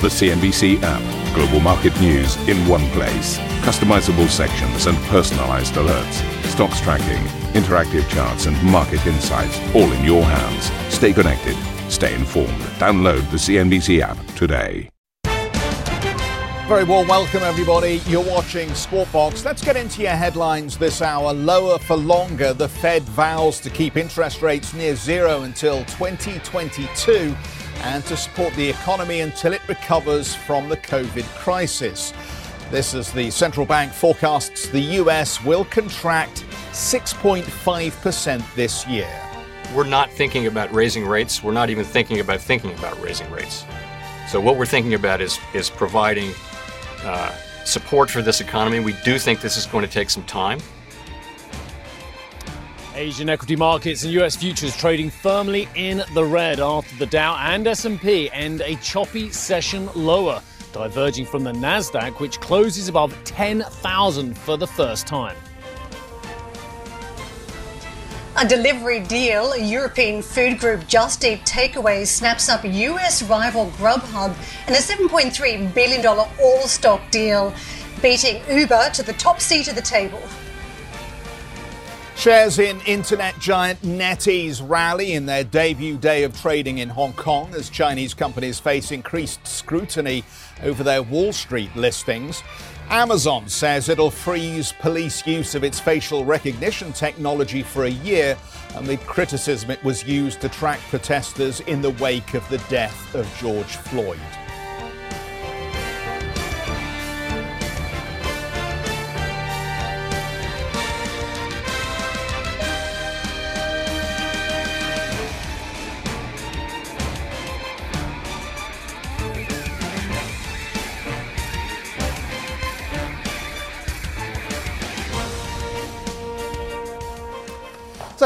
The CNBC app. Global market news in one place. Customizable sections and personalized alerts. Stocks tracking, interactive charts, and market insights all in your hands. Stay connected. Stay informed. Download the CNBC app today. Very warm welcome, everybody. You're watching Squawk Box. Let's get into your headlines this hour. Lower for longer. The Fed vows to keep interest rates near zero until 2022 and to support the economy until it recovers from the COVID crisis. This as the central bank forecasts the US will contract 6.5% this year. We're not thinking about raising rates. We're not even thinking about thinking about raising rates. So what we're thinking about is is providing uh, support for this economy. We do think this is going to take some time. Asian equity markets and US futures trading firmly in the red after the Dow and S&P end a choppy session lower, diverging from the Nasdaq which closes above 10,000 for the first time. A delivery deal, European food group Just Eat Takeaways snaps up US rival Grubhub in a $7.3 billion all stock deal, beating Uber to the top seat of the table. Shares in internet giant NetEase rally in their debut day of trading in Hong Kong as Chinese companies face increased scrutiny over their Wall Street listings. Amazon says it'll freeze police use of its facial recognition technology for a year amid criticism it was used to track protesters in the wake of the death of George Floyd.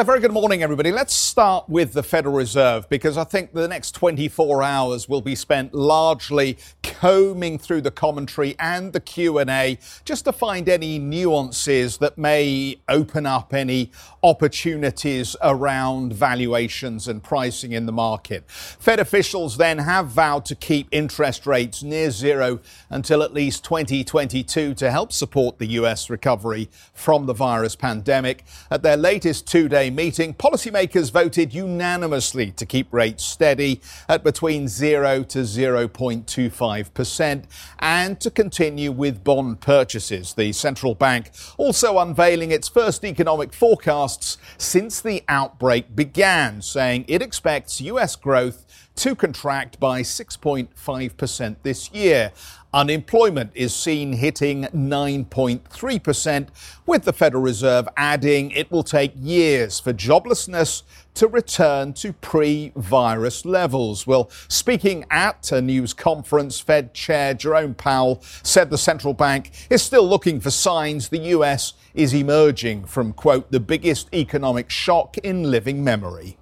Very good morning, everybody. Let's start with the Federal Reserve because I think the next 24 hours will be spent largely combing through the commentary and the Q&A just to find any nuances that may open up any opportunities around valuations and pricing in the market. Fed officials then have vowed to keep interest rates near zero until at least 2022 to help support the US recovery from the virus pandemic. At their latest two-day day meeting, policymakers voted unanimously to keep rates steady at between 0 to 0.25% and to continue with bond purchases. The central bank also unveiling its first economic forecasts since the outbreak began, saying it expects US growth to contract by 6.5% this year. Unemployment is seen hitting 9.3%, with the Federal Reserve adding it will take years for joblessness to return to pre virus levels. Well, speaking at a news conference, Fed Chair Jerome Powell said the central bank is still looking for signs the US is emerging from, quote, the biggest economic shock in living memory.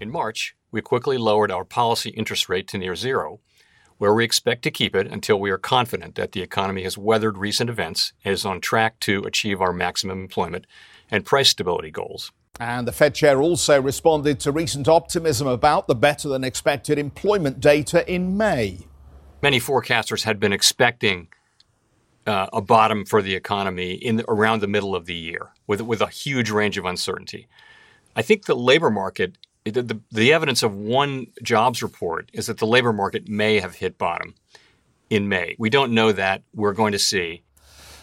In March, we quickly lowered our policy interest rate to near zero where we expect to keep it until we are confident that the economy has weathered recent events and is on track to achieve our maximum employment and price stability goals. And the Fed chair also responded to recent optimism about the better than expected employment data in May. Many forecasters had been expecting uh, a bottom for the economy in the, around the middle of the year with, with a huge range of uncertainty. I think the labor market the, the, evidence of one jobs report is that the labor market may have hit bottom in May. We don't know that. We're going to see.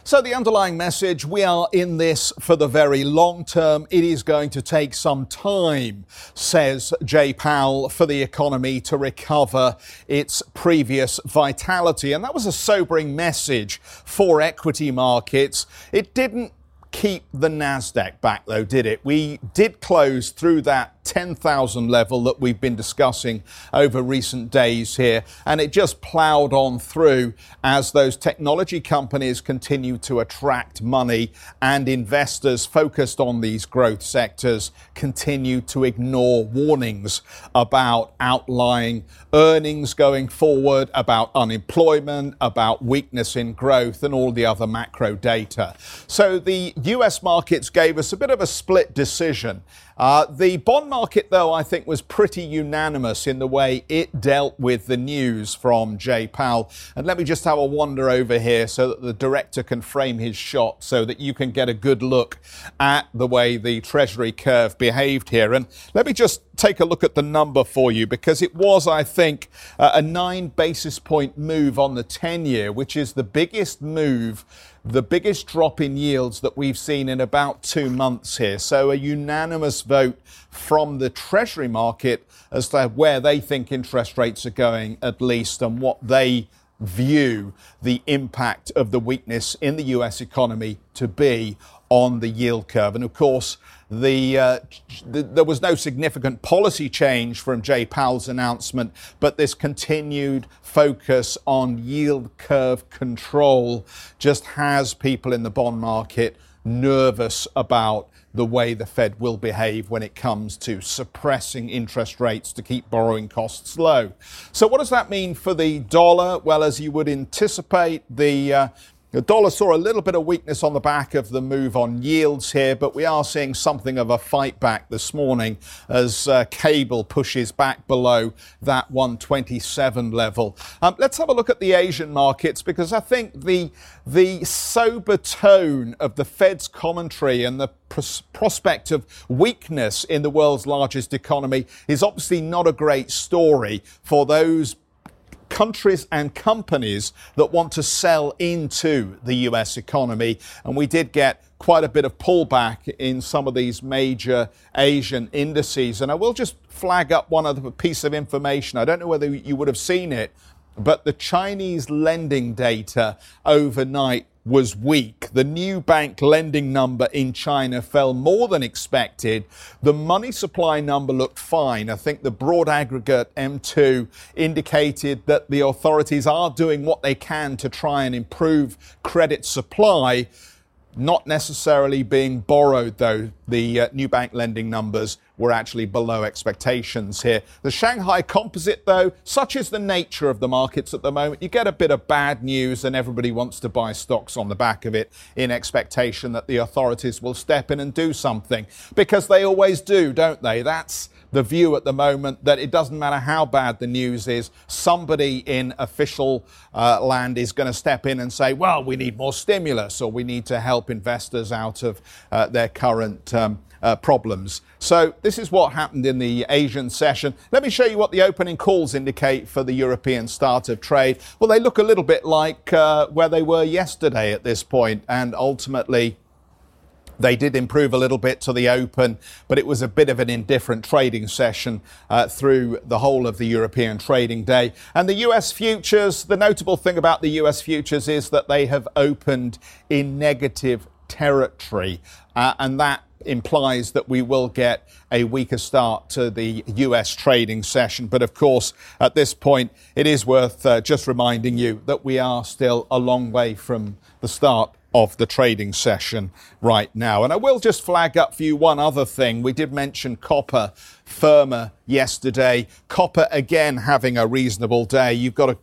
So, the underlying message we are in this for the very long term. It is going to take some time, says Jay Powell, for the economy to recover its previous vitality. And that was a sobering message for equity markets. It didn't keep the NASDAQ back, though, did it? We did close through that 10,000 level that we've been discussing over recent days here. And it just plowed on through as those technology companies continue to attract money and investors focused on these growth sectors continue to ignore warnings about outlying earnings going forward, about unemployment, about weakness in growth, and all the other macro data. So the US markets gave us a bit of a split decision Uh, the bond market, though, I think was pretty unanimous in the way it dealt with the news from Jay Powell. And let me just have a wander over here so that the director can frame his shot so that you can get a good look at the way the Treasury curve behaved here. And let me just take a look at the number for you because it was, I think, uh, a nine basis point move on the 10 year, which is the biggest move the biggest drop in yields that we've seen in about two months here. So, a unanimous vote from the Treasury market as to where they think interest rates are going, at least, and what they view the impact of the weakness in the US economy to be on the yield curve. And of course, the, uh, the, there was no significant policy change from Jay Powell's announcement, but this continued focus on yield curve control just has people in the bond market nervous about the way the Fed will behave when it comes to suppressing interest rates to keep borrowing costs low. So, what does that mean for the dollar? Well, as you would anticipate, the uh, the dollar saw a little bit of weakness on the back of the move on yields here, but we are seeing something of a fight back this morning as uh, cable pushes back below that 127 level. Um, let's have a look at the Asian markets because I think the the sober tone of the Fed's commentary and the pros- prospect of weakness in the world's largest economy is obviously not a great story for those countries and companies that want to sell into the US economy. And we did get quite a bit of pullback in some of these major Asian indices. And I will just flag up one other piece of information. I don't know whether you would have seen it, but the Chinese lending data overnight was weak. The new bank lending number in China fell more than expected. The money supply number looked fine. I think the broad aggregate M2 indicated that the authorities are doing what they can to try and improve credit supply not necessarily being borrowed, though. The uh, new bank lending numbers were actually below expectations here. The Shanghai Composite, though, such is the nature of the markets at the moment, you get a bit of bad news and everybody wants to buy stocks on the back of it in expectation that the authorities will step in and do something. Because they always do, don't they? That's the view at the moment that it doesn't matter how bad the news is, somebody in official uh, land is going to step in and say, well, we need more stimulus or we need to help investors out of uh, their current. Um, uh, problems. So, this is what happened in the Asian session. Let me show you what the opening calls indicate for the European start of trade. Well, they look a little bit like uh, where they were yesterday at this point, and ultimately, they did improve a little bit to the open, but it was a bit of an indifferent trading session uh, through the whole of the European trading day. And the US futures, the notable thing about the US futures is that they have opened in negative territory, uh, and that implies that we will get a weaker start to the US trading session. But of course, at this point, it is worth uh, just reminding you that we are still a long way from the start of the trading session right now. And I will just flag up for you one other thing. We did mention copper firmer yesterday. Copper again having a reasonable day. You've got to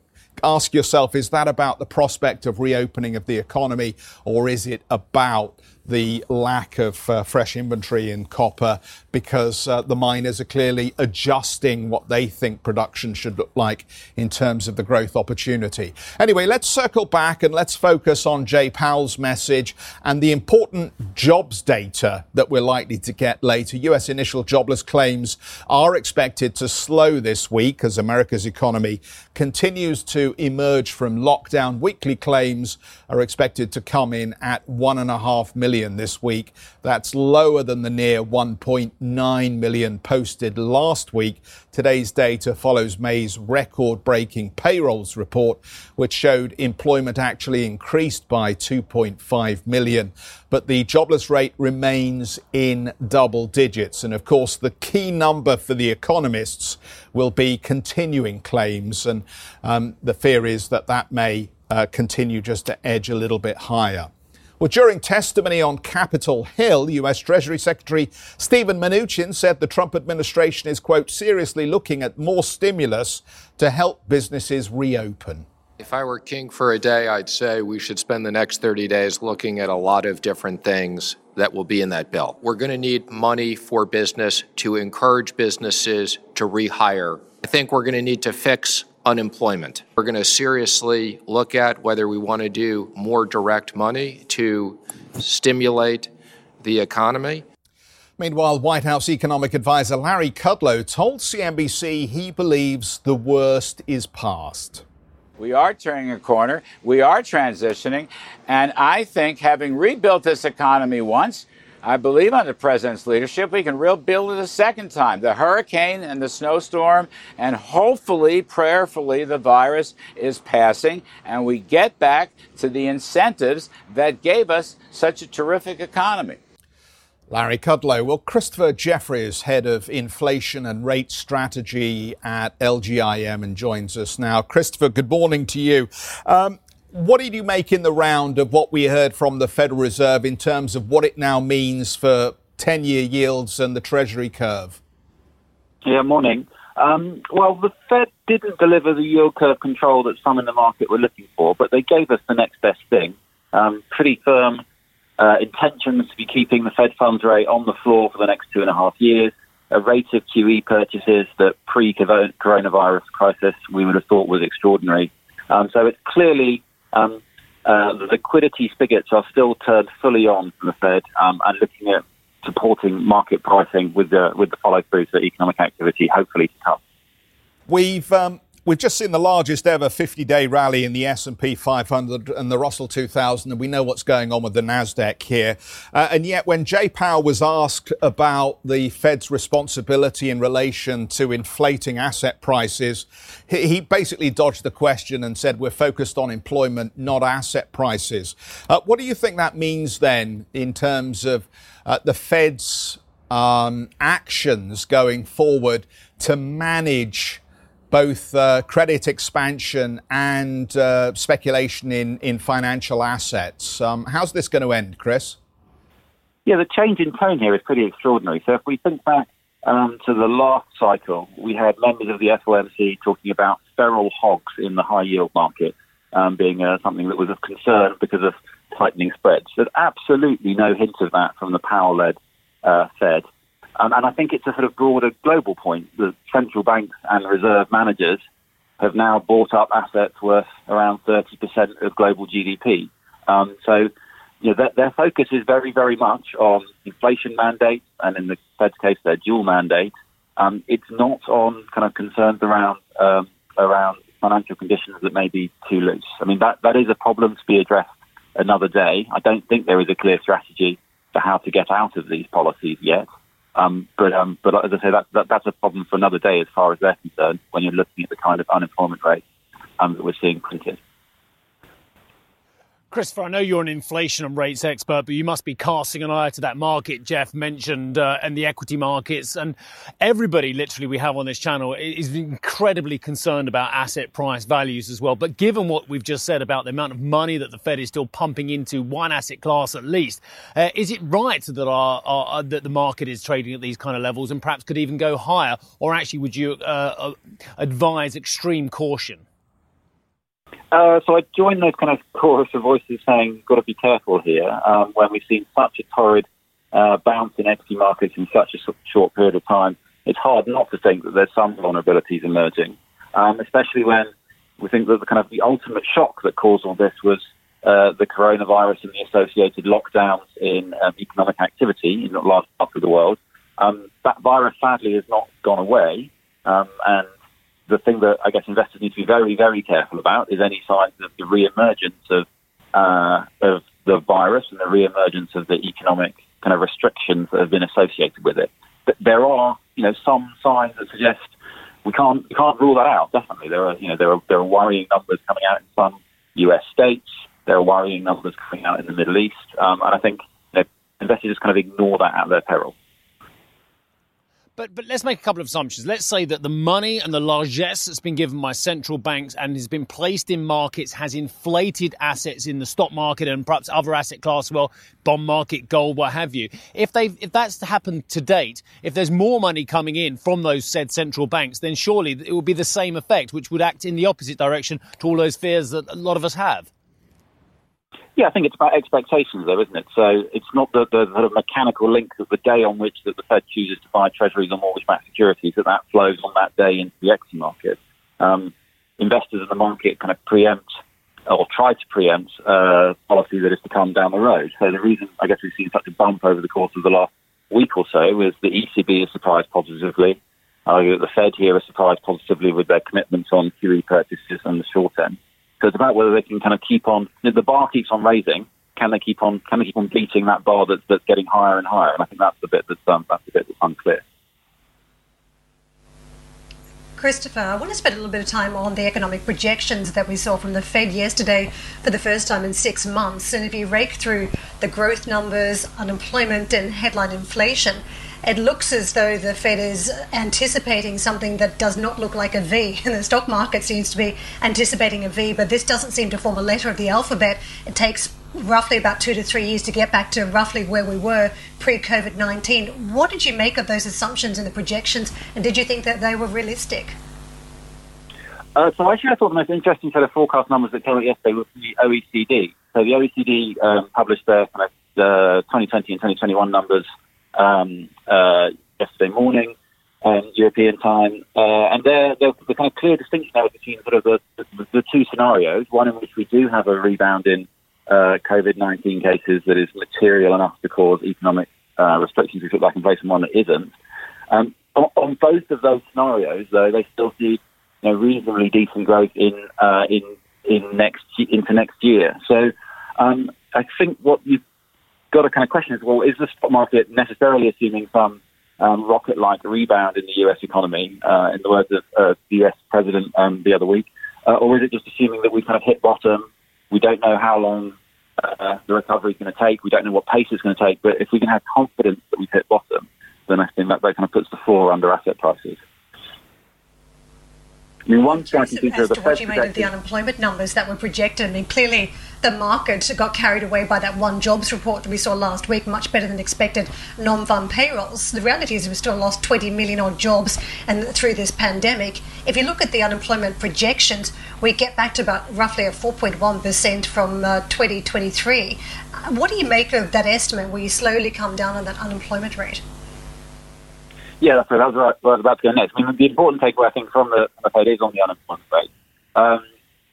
ask yourself, is that about the prospect of reopening of the economy or is it about the lack of uh, fresh inventory in copper because uh, the miners are clearly adjusting what they think production should look like in terms of the growth opportunity. Anyway, let's circle back and let's focus on Jay Powell's message and the important jobs data that we're likely to get later. US initial jobless claims are expected to slow this week as America's economy continues to emerge from lockdown. Weekly claims are expected to come in at one and a half million million this week. That's lower than the near 1.9 million posted last week. Today's data follows May's record breaking payrolls report, which showed employment actually increased by 2.5 million. But the jobless rate remains in double digits. And of course, the key number for the economists will be continuing claims. And um, the fear is that that may uh, continue just to edge a little bit higher. Well, during testimony on Capitol Hill, U.S. Treasury Secretary Steven Mnuchin said the Trump administration is, quote, seriously looking at more stimulus to help businesses reopen. If I were king for a day, I'd say we should spend the next 30 days looking at a lot of different things that will be in that bill. We're going to need money for business to encourage businesses to rehire. I think we're going to need to fix unemployment. We're going to seriously look at whether we want to do more direct money to stimulate the economy. Meanwhile, White House economic advisor Larry Kudlow told CNBC he believes the worst is past. We are turning a corner. We are transitioning. And I think having rebuilt this economy once, I believe under the president's leadership, we can rebuild it a second time. The hurricane and the snowstorm, and hopefully, prayerfully, the virus is passing, and we get back to the incentives that gave us such a terrific economy. Larry Kudlow. Well, Christopher Jeffries, head of inflation and rate strategy at LGIM, and joins us now. Christopher, good morning to you. Um, what did you make in the round of what we heard from the Federal Reserve in terms of what it now means for 10 year yields and the Treasury curve? Yeah, morning. Um, well, the Fed didn't deliver the yield curve control that some in the market were looking for, but they gave us the next best thing. Um, pretty firm uh, intentions to be keeping the Fed funds rate on the floor for the next two and a half years, a rate of QE purchases that pre-coronavirus crisis we would have thought was extraordinary. Um, so it's clearly um, uh, the liquidity spigots are still turned fully on from the Fed um, and looking at supporting market pricing with the with the follow through to economic activity, hopefully to come. We've um, We've just seen the largest ever 50-day rally in the S&P 500 and the Russell 2000, and we know what's going on with the Nasdaq here. Uh, and yet, when Jay Powell was asked about the Fed's responsibility in relation to inflating asset prices, he, he basically dodged the question and said, "We're focused on employment, not asset prices." Uh, what do you think that means then, in terms of uh, the Fed's um, actions going forward to manage? Both uh, credit expansion and uh, speculation in, in financial assets. Um, how's this going to end, Chris? Yeah, the change in tone here is pretty extraordinary. So if we think back um, to the last cycle, we had members of the FOMC talking about feral hogs in the high yield market um, being uh, something that was of concern because of tightening spreads. There's absolutely no hint of that from the Powell led uh, Fed. Um, and I think it's a sort of broader global point that central banks and reserve managers have now bought up assets worth around 30% of global GDP. Um, so, you know, their, their, focus is very, very much on inflation mandates, and in the Fed's case, their dual mandate. Um, it's not on kind of concerns around um, around financial conditions that may be too loose. I mean, that that is a problem to be addressed another day. I don't think there is a clear strategy for how to get out of these policies yet. Um, but um, but as I say, that, that, that's a problem for another day as far as they're concerned. When you're looking at the kind of unemployment rate um, that we're seeing printed. Christopher, I know you're an inflation and rates expert, but you must be casting an eye to that market Jeff mentioned uh, and the equity markets. And everybody, literally, we have on this channel is incredibly concerned about asset price values as well. But given what we've just said about the amount of money that the Fed is still pumping into one asset class at least, uh, is it right that our, our, that the market is trading at these kind of levels and perhaps could even go higher? Or actually, would you uh, uh advise extreme caution? Uh, so I join those kind of chorus of voices saying, you've got to be careful here, um, when we've seen such a torrid uh, bounce in equity markets in such a short period of time. It's hard not to think that there's some vulnerabilities emerging, um, especially when we think that the kind of the ultimate shock that caused all this was uh, the coronavirus and the associated lockdowns in um, economic activity in the large parts of the world. Um, that virus sadly has not gone away, um, and the thing that I guess investors need to be very, very careful about is any signs of the re-emergence of uh, of the virus and the re-emergence of the economic kind of restrictions that have been associated with it. But there are, you know, some signs that suggest we can't we can't rule that out. Definitely, there are, you know, there are there are worrying numbers coming out in some U.S. states. There are worrying numbers coming out in the Middle East, um, and I think you know, investors just kind of ignore that at their peril. But but let's make a couple of assumptions. Let's say that the money and the largesse that's been given by central banks and has been placed in markets has inflated assets in the stock market and perhaps other asset class, well, bond market, gold, what have you. If they if that's happened to date, if there's more money coming in from those said central banks, then surely it would be the same effect, which would act in the opposite direction to all those fears that a lot of us have. Yeah, I think it's about expectations, though, isn't it? So it's not the, the sort of mechanical link that the day on which that the Fed chooses to buy treasuries or mortgage-backed securities that that flows on that day into the equity market. Um, investors in the market kind of preempt or try to preempt uh, policy that is to come down the road. So the reason I guess we've seen such a bump over the course of the last week or so is the ECB is surprised positively. Uh, the Fed here is surprised positively with their commitments on QE purchases and the short end. So it's about whether they can kind of keep on. The bar keeps on raising. Can they keep on? Can they keep on beating that bar that's, that's getting higher and higher? And I think that's the bit that's um, that's the bit that's unclear. Christopher, I want to spend a little bit of time on the economic projections that we saw from the Fed yesterday for the first time in six months. And if you rake through the growth numbers, unemployment, and headline inflation, it looks as though the Fed is anticipating something that does not look like a V. And the stock market seems to be anticipating a V, but this doesn't seem to form a letter of the alphabet. It takes roughly about two to three years to get back to roughly where we were pre COVID 19. What did you make of those assumptions and the projections, and did you think that they were realistic? Uh, so actually, I thought the most interesting set of forecast numbers that came out yesterday was from the OECD. So the OECD um, published their kind of uh, 2020 and 2021 numbers um, uh, yesterday morning, um, European time, uh, and there, the kind of clear distinction there between sort of the, the, the, two scenarios. One in which we do have a rebound in uh, COVID-19 cases that is material enough to cause economic uh, restrictions back in place, and One that isn't. Um, on, on, both of those scenarios, though, they still see you know, reasonably decent growth in uh, in in next into next year. So um, I think what you've got to kind of question is, well, is the stock market necessarily assuming some um, rocket-like rebound in the U.S. economy, uh, in the words of uh, the U.S. president um, the other week, uh, or is it just assuming that we kind of hit bottom? We don't know how long uh, the recovery is going to take. We don't know what pace it's going to take. But if we can have confidence that we've hit bottom, then I think that, that kind of puts the floor under asset prices. I mean, one striking feature of the Fed you made of the unemployment numbers that were projected. I mean, clearly the market got carried away by that one jobs report that we saw last week, much better than expected non-farm payrolls. The reality is we've still lost 20 million odd jobs and through this pandemic. If you look at the unemployment projections, we get back to about roughly a 4.1% from uh, 2023. What do you make of that estimate where you slowly come down on that unemployment rate? Yeah, that's right. That was I was about to go next. I mean, the important takeaway, I think, from the, the Fed is on the unemployment rate. Um,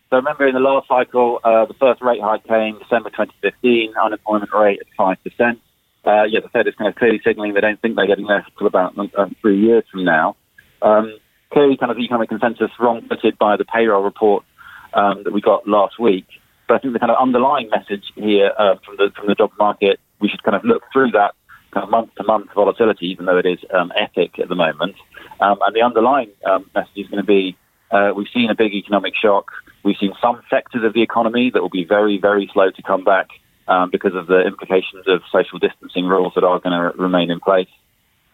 so remember in the last cycle, uh, the first rate hike came December 2015, unemployment rate at 5%. Uh, yeah, the Fed is kind of clearly signaling they don't think they're getting there until about uh, three years from now. Um, clearly, kind of economic consensus wrong-footed by the payroll report um, that we got last week. But I think the kind of underlying message here uh, from the from the job market, we should kind of look through that month-to-month volatility, even though it is um, epic at the moment. Um, and the underlying um, message is going to be uh, we've seen a big economic shock. We've seen some sectors of the economy that will be very, very slow to come back um, because of the implications of social distancing rules that are going to remain in place.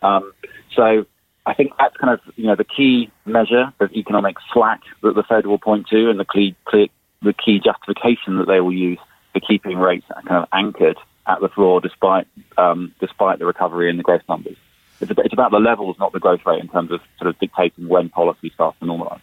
Um, so I think that's kind of you know the key measure of economic slack that the Fed will point to, and the key, the key justification that they will use for keeping rates kind of anchored at the floor despite um, despite the recovery in the growth numbers. It's, it's about the levels, not the growth rate, in terms of sort of dictating when policy starts to normalise.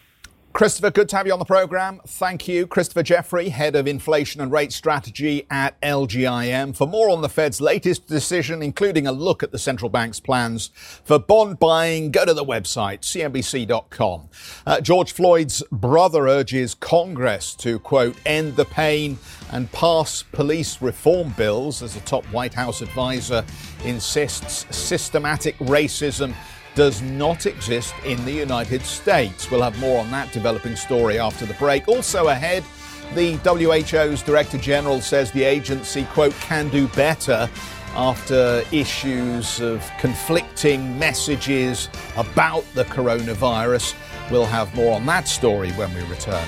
Christopher, good to have you on the programme. Thank you. Christopher Jeffery, Head of Inflation and Rate Strategy at LGIM. For more on the Fed's latest decision, including a look at the central bank's plans for bond buying, go to the website, cnbc.com. Uh, George Floyd's brother urges Congress to, quote, end the pain and pass police reform bills as a top White House advisor insists systematic racism does not exist in the United States. We'll have more on that developing story after the break. Also ahead, the WHO's Director General says the agency, quote, can do better after issues of conflicting messages about the coronavirus. We'll have more on that story when we return.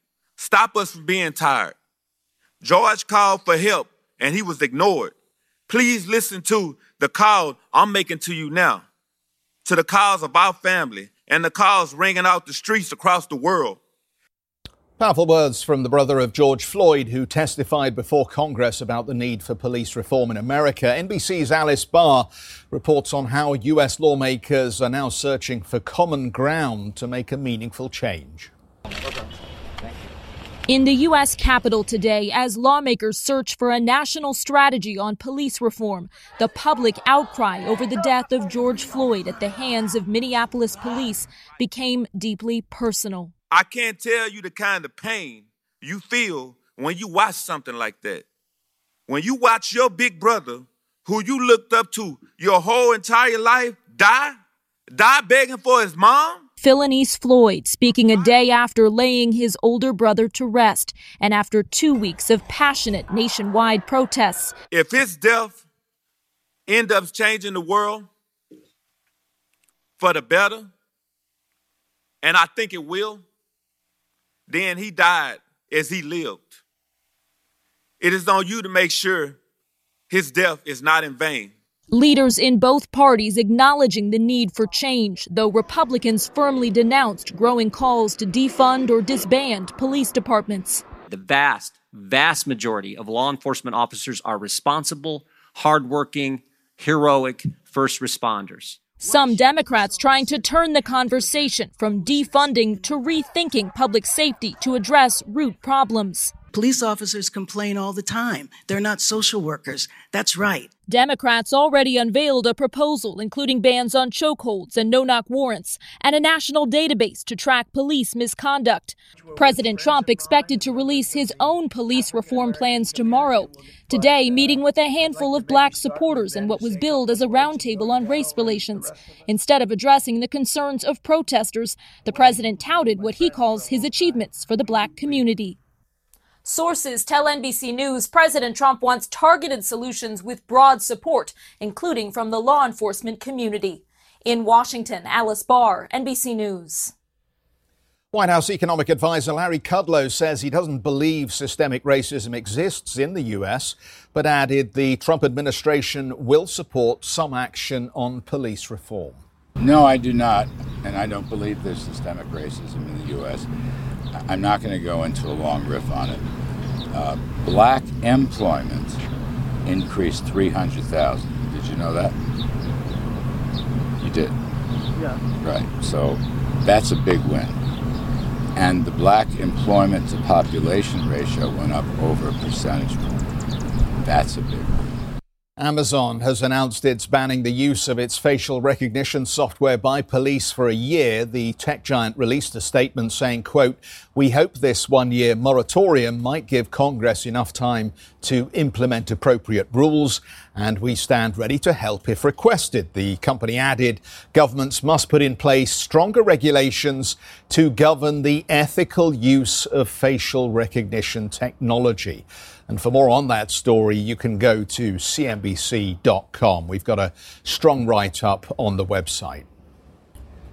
Stop us from being tired. George called for help and he was ignored. Please listen to the call I'm making to you now, to the calls of our family and the calls ringing out the streets across the world. Powerful words from the brother of George Floyd, who testified before Congress about the need for police reform in America. NBC's Alice Barr reports on how U.S. lawmakers are now searching for common ground to make a meaningful change. In the U.S. Capitol today, as lawmakers search for a national strategy on police reform, the public outcry over the death of George Floyd at the hands of Minneapolis police became deeply personal. I can't tell you the kind of pain you feel when you watch something like that. When you watch your big brother, who you looked up to your whole entire life, die, die begging for his mom. Philonise Floyd speaking a day after laying his older brother to rest and after two weeks of passionate nationwide protests. If his death ends up changing the world for the better, and I think it will, then he died as he lived. It is on you to make sure his death is not in vain. Leaders in both parties acknowledging the need for change, though Republicans firmly denounced growing calls to defund or disband police departments. The vast, vast majority of law enforcement officers are responsible, hardworking, heroic first responders. Some Democrats trying to turn the conversation from defunding to rethinking public safety to address root problems. Police officers complain all the time. They're not social workers. That's right. Democrats already unveiled a proposal including bans on chokeholds and no knock warrants and a national database to track police misconduct. President Trump expected to release his own police reform plans tomorrow. Today, meeting with a handful of black supporters in what was billed as a roundtable on race relations. Instead of addressing the concerns of protesters, the president touted what he calls his achievements for the black community. Sources tell NBC News President Trump wants targeted solutions with broad support, including from the law enforcement community. In Washington, Alice Barr, NBC News. White House economic advisor Larry Kudlow says he doesn't believe systemic racism exists in the U.S., but added the Trump administration will support some action on police reform. No, I do not, and I don't believe there's systemic racism in the U.S. I'm not going to go into a long riff on it. Uh, black employment increased 300,000. Did you know that? You did? Yeah. Right. So that's a big win. And the black employment to population ratio went up over a percentage point. That's a big win. Amazon has announced it's banning the use of its facial recognition software by police for a year. The tech giant released a statement saying, quote, we hope this one year moratorium might give Congress enough time to implement appropriate rules and we stand ready to help if requested. The company added governments must put in place stronger regulations to govern the ethical use of facial recognition technology. And for more on that story, you can go to cnbc.com. We've got a strong write up on the website.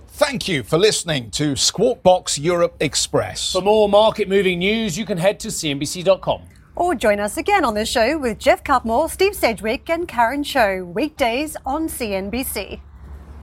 Thank you for listening to Squawk Box Europe Express. For more market moving news, you can head to cnbc.com. Or join us again on the show with Jeff Cutmore, Steve Sedgwick, and Karen Tso, weekdays on CNBC.